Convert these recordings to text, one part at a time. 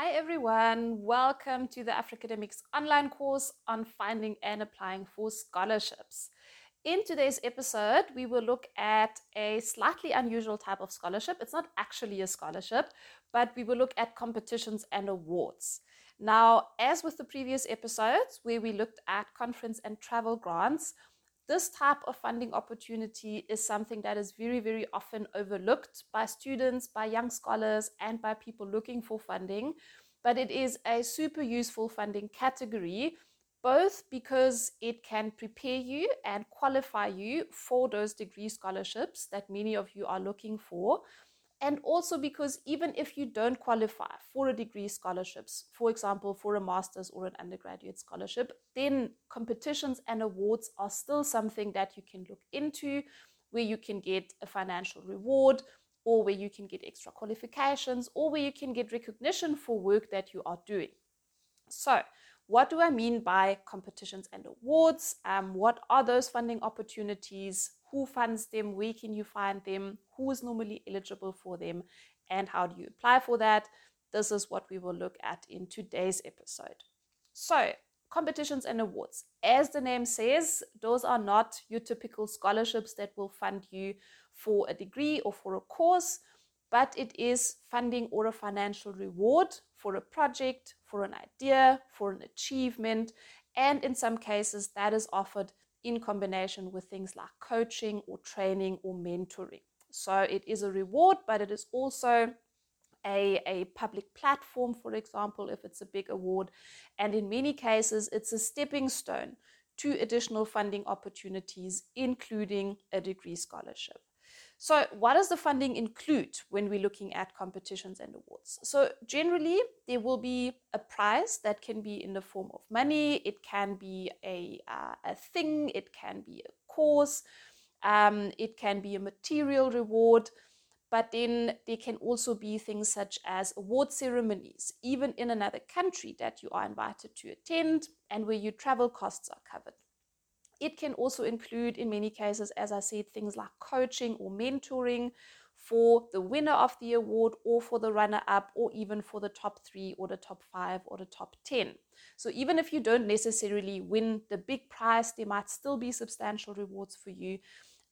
Hi everyone, welcome to the Africademics online course on finding and applying for scholarships. In today's episode, we will look at a slightly unusual type of scholarship. It's not actually a scholarship, but we will look at competitions and awards. Now, as with the previous episodes where we looked at conference and travel grants, this type of funding opportunity is something that is very, very often overlooked by students, by young scholars, and by people looking for funding. But it is a super useful funding category, both because it can prepare you and qualify you for those degree scholarships that many of you are looking for and also because even if you don't qualify for a degree scholarships for example for a master's or an undergraduate scholarship then competitions and awards are still something that you can look into where you can get a financial reward or where you can get extra qualifications or where you can get recognition for work that you are doing so what do I mean by competitions and awards? Um, what are those funding opportunities? who funds them, where can you find them, who is normally eligible for them, and how do you apply for that. This is what we will look at in today's episode. So, competitions and awards. As the name says, those are not your typical scholarships that will fund you for a degree or for a course, but it is funding or a financial reward for a project, for an idea, for an achievement, and in some cases, that is offered in combination with things like coaching or training or mentoring. So it is a reward, but it is also a, a public platform, for example, if it's a big award. And in many cases, it's a stepping stone to additional funding opportunities, including a degree scholarship. So, what does the funding include when we're looking at competitions and awards? So, generally, there will be a prize that can be in the form of money, it can be a, uh, a thing, it can be a course, um, it can be a material reward. But then there can also be things such as award ceremonies, even in another country that you are invited to attend and where your travel costs are covered. It can also include, in many cases, as I said, things like coaching or mentoring for the winner of the award or for the runner up or even for the top three or the top five or the top 10. So even if you don't necessarily win the big prize, there might still be substantial rewards for you.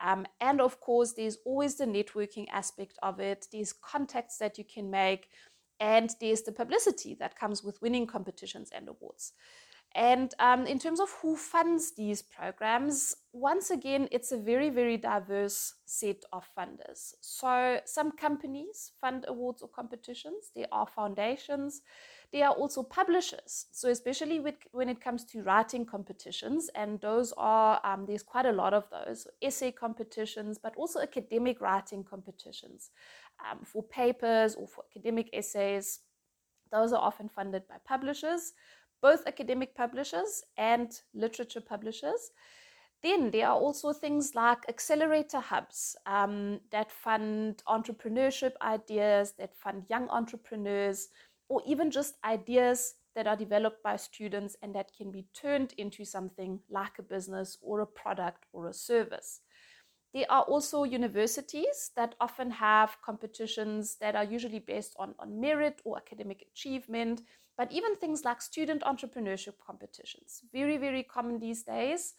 Um, and of course, there's always the networking aspect of it, there's contacts that you can make, and there's the publicity that comes with winning competitions and awards. And um, in terms of who funds these programs, once again, it's a very, very diverse set of funders. So, some companies fund awards or competitions, there are foundations, there are also publishers. So, especially with, when it comes to writing competitions, and those are, um, there's quite a lot of those essay competitions, but also academic writing competitions um, for papers or for academic essays. Those are often funded by publishers both academic publishers and literature publishers. Then there are also things like accelerator hubs um, that fund entrepreneurship ideas, that fund young entrepreneurs, or even just ideas that are developed by students and that can be turned into something like a business or a product or a service. There are also universities that often have competitions that are usually based on, on merit or academic achievement but even things like student entrepreneurship competitions, very, very common these days.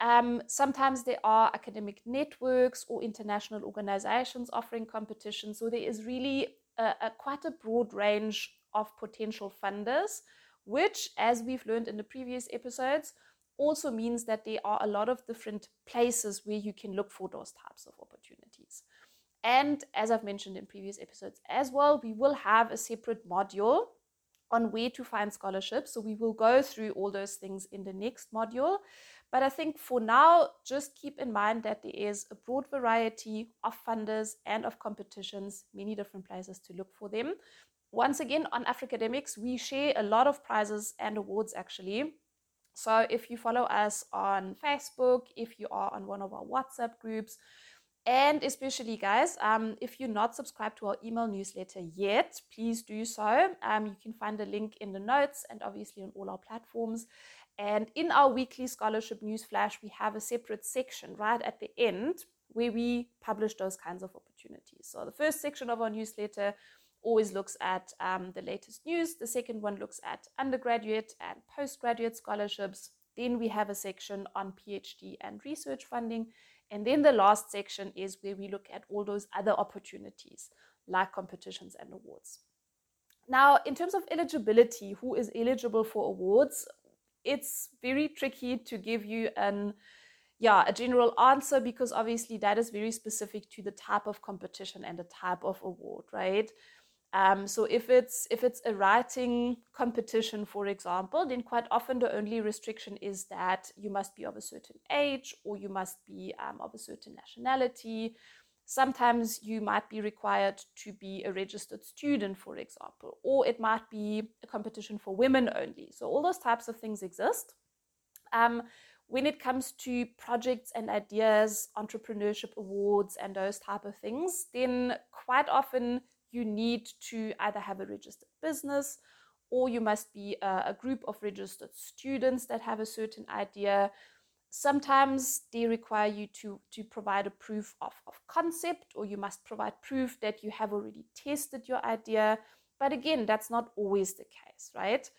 Um, sometimes there are academic networks or international organizations offering competitions. So there is really a, a, quite a broad range of potential funders, which, as we've learned in the previous episodes, also means that there are a lot of different places where you can look for those types of opportunities. And as I've mentioned in previous episodes as well, we will have a separate module on where to find scholarships. So we will go through all those things in the next module. But I think for now, just keep in mind that there is a broad variety of funders and of competitions, many different places to look for them. Once again, on Africademics, we share a lot of prizes and awards actually. So if you follow us on Facebook, if you are on one of our WhatsApp groups, and especially, guys, um, if you're not subscribed to our email newsletter yet, please do so. Um, you can find the link in the notes and obviously on all our platforms. And in our weekly scholarship news flash, we have a separate section right at the end where we publish those kinds of opportunities. So, the first section of our newsletter always looks at um, the latest news. The second one looks at undergraduate and postgraduate scholarships. Then we have a section on PhD and research funding. And then the last section is where we look at all those other opportunities like competitions and awards. Now, in terms of eligibility, who is eligible for awards? It's very tricky to give you an yeah, a general answer because obviously that is very specific to the type of competition and the type of award, right? Um, so if it's if it's a writing competition, for example, then quite often the only restriction is that you must be of a certain age or you must be um, of a certain nationality. Sometimes you might be required to be a registered student, for example, or it might be a competition for women only. So all those types of things exist. Um, when it comes to projects and ideas, entrepreneurship awards, and those type of things, then quite often you need to either have a registered business or you must be a, a group of registered students that have a certain idea. Sometimes they require you to, to provide a proof of, of concept, or you must provide proof that you have already tested your idea. But again, that's not always the case, right?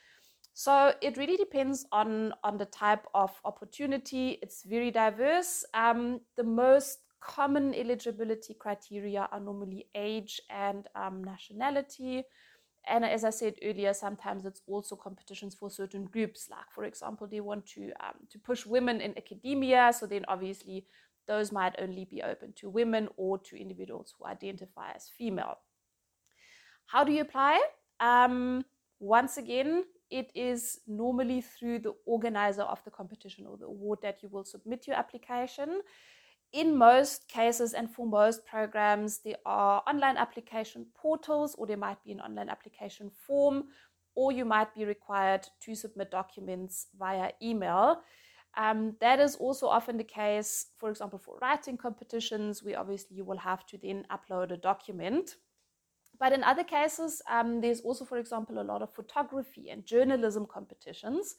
So it really depends on, on the type of opportunity. It's very diverse. Um, the most common eligibility criteria are normally age and um, nationality. And as I said earlier, sometimes it's also competitions for certain groups. Like, for example, they want to um, to push women in academia, so then obviously those might only be open to women or to individuals who identify as female. How do you apply? Um, once again, it is normally through the organizer of the competition or the award that you will submit your application in most cases and for most programs, there are online application portals or there might be an online application form, or you might be required to submit documents via email. Um, that is also often the case, for example, for writing competitions, we obviously you will have to then upload a document. But in other cases, um, there's also, for example, a lot of photography and journalism competitions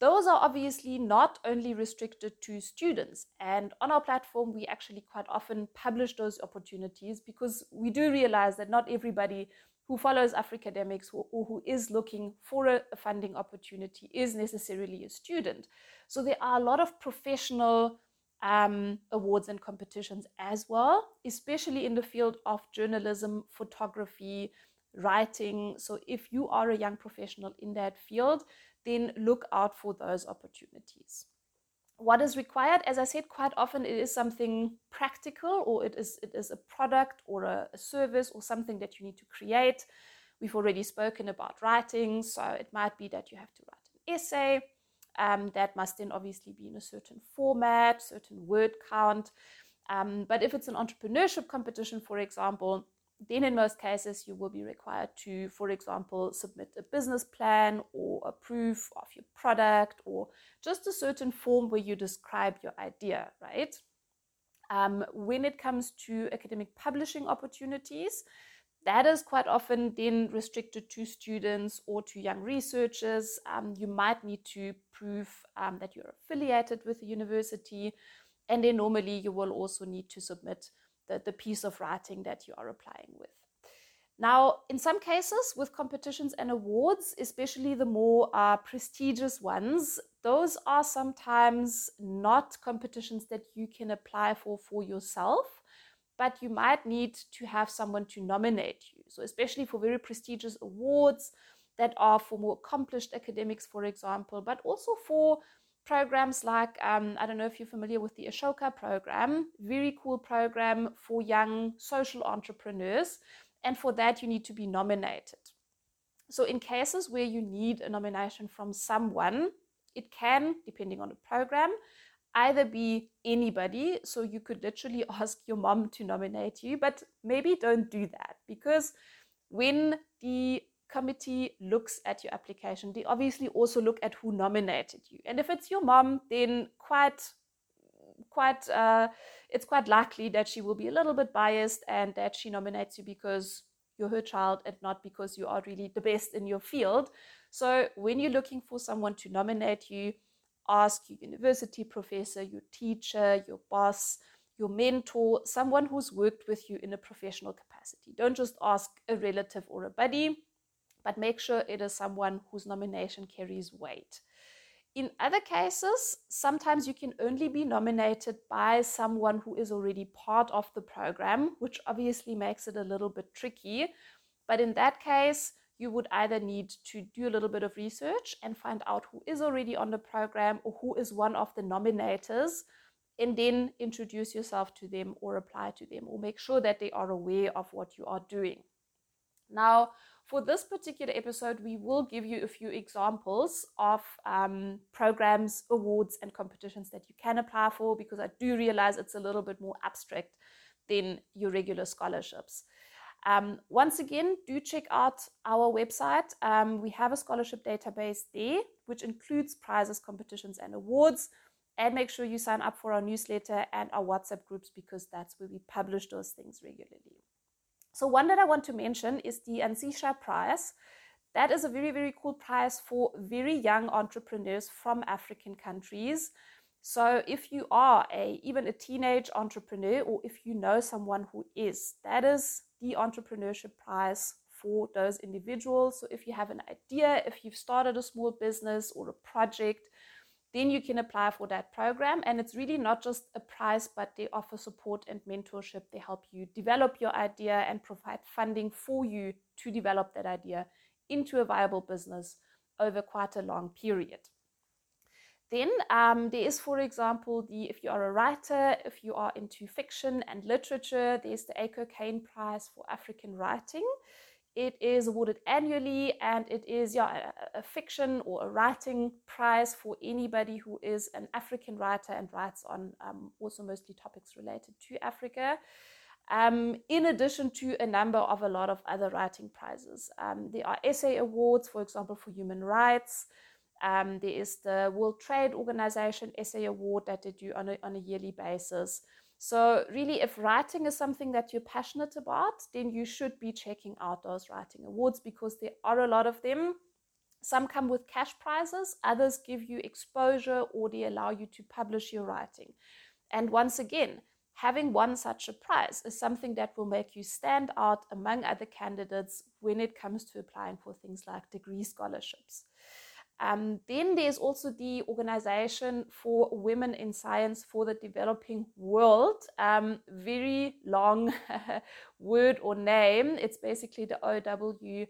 those are obviously not only restricted to students. And on our platform, we actually quite often publish those opportunities because we do realize that not everybody who follows Africademics or, or who is looking for a, a funding opportunity is necessarily a student. So there are a lot of professional um, awards and competitions as well, especially in the field of journalism, photography, writing. So if you are a young professional in that field, then look out for those opportunities. What is required, as I said, quite often it is something practical or it is, it is a product or a, a service or something that you need to create. We've already spoken about writing, so it might be that you have to write an essay. Um, that must then obviously be in a certain format, certain word count. Um, but if it's an entrepreneurship competition, for example, then in most cases you will be required to, for example, submit a business plan or a proof of your product or just a certain form where you describe your idea, right? Um, when it comes to academic publishing opportunities, that is quite often then restricted to students or to young researchers. Um, you might need to prove um, that you're affiliated with the university, and then normally you will also need to submit the, the piece of writing that you are applying with. Now, in some cases, with competitions and awards, especially the more uh, prestigious ones, those are sometimes not competitions that you can apply for for yourself, but you might need to have someone to nominate you. So, especially for very prestigious awards that are for more accomplished academics, for example, but also for programs like um, I don't know if you're familiar with the Ashoka program, very cool program for young social entrepreneurs. And for that, you need to be nominated. So, in cases where you need a nomination from someone, it can, depending on the program, either be anybody. So, you could literally ask your mom to nominate you, but maybe don't do that because when the committee looks at your application, they obviously also look at who nominated you. And if it's your mom, then quite quite uh, it's quite likely that she will be a little bit biased and that she nominates you because you're her child and not because you are really the best in your field. So when you're looking for someone to nominate you, ask your university professor, your teacher, your boss, your mentor, someone who's worked with you in a professional capacity. Don't just ask a relative or a buddy, but make sure it is someone whose nomination carries weight. In other cases, sometimes you can only be nominated by someone who is already part of the program, which obviously makes it a little bit tricky. But in that case, you would either need to do a little bit of research and find out who is already on the program or who is one of the nominators, and then introduce yourself to them or apply to them or make sure that they are aware of what you are doing. Now, for this particular episode, we will give you a few examples of um, programs, awards, and competitions that you can apply for because I do realize it's a little bit more abstract than your regular scholarships. Um, once again, do check out our website. Um, we have a scholarship database there, which includes prizes, competitions, and awards. And make sure you sign up for our newsletter and our WhatsApp groups because that's where we publish those things regularly. So, one that I want to mention is the Anzisha Prize. That is a very, very cool prize for very young entrepreneurs from African countries. So, if you are a even a teenage entrepreneur, or if you know someone who is, that is the entrepreneurship prize for those individuals. So, if you have an idea, if you've started a small business or a project, then you can apply for that program. And it's really not just a prize, but they offer support and mentorship. They help you develop your idea and provide funding for you to develop that idea into a viable business over quite a long period. Then um, there is, for example, the if you are a writer, if you are into fiction and literature, there's the AKO Caine Prize for African Writing. It is awarded annually and it is yeah, a, a, fiction or a writing prize for anybody who is an African writer and writes on um, also mostly topics related to Africa. Um, in addition to a number of a lot of other writing prizes. Um, there are essay awards, for example, for human rights. Um, there is the World Trade Organization Essay Award that they do on a, on a yearly basis. So, really, if writing is something that you're passionate about, then you should be checking out those writing awards because there are a lot of them. Some come with cash prizes, others give you exposure or they allow you to publish your writing. And once again, having won such a prize is something that will make you stand out among other candidates when it comes to applying for things like degree scholarships. Um, then there's also the Organization for Women in Science for the Developing World. Um, very long word or name. It's basically the OWSDW.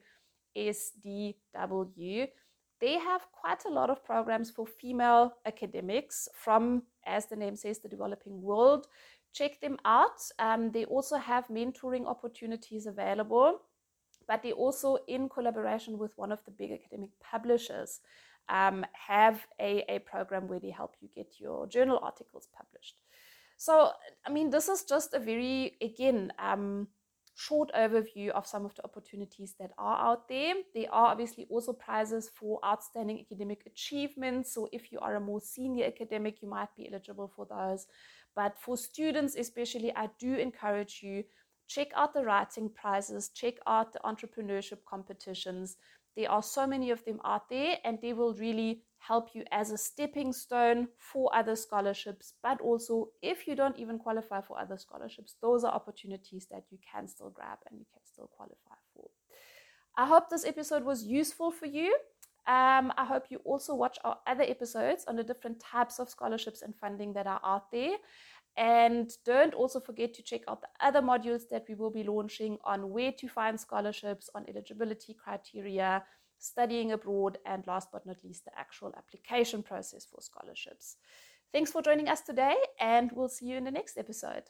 They have quite a lot of programs for female academics from, as the name says, the developing world. Check them out. Um, they also have mentoring opportunities available but they also, in collaboration with one of the big academic publishers, um, have a, a program where they help you get your journal articles published. So, I mean, this is just a very, again, um, short overview of some of the opportunities that are out there. There are obviously also prizes for outstanding academic achievements. So, if you are a more senior academic, you might be eligible for those. But for students, especially, I do encourage you check out the writing prizes, check out the entrepreneurship competitions. There are so many of them out there, and they will really help you as a stepping stone for other scholarships. But also, if you don't even qualify for other scholarships, those are opportunities that you can still grab and you can still qualify for. I hope this episode was useful for you. Um, I hope you also watch our other episodes on the different types of scholarships and funding that are out there. And don't also forget to check out the other modules that we will be launching on where to find scholarships, on eligibility criteria, studying abroad, and last but not least, the actual application process for scholarships. Thanks for joining us today, and we'll see you in the next episode.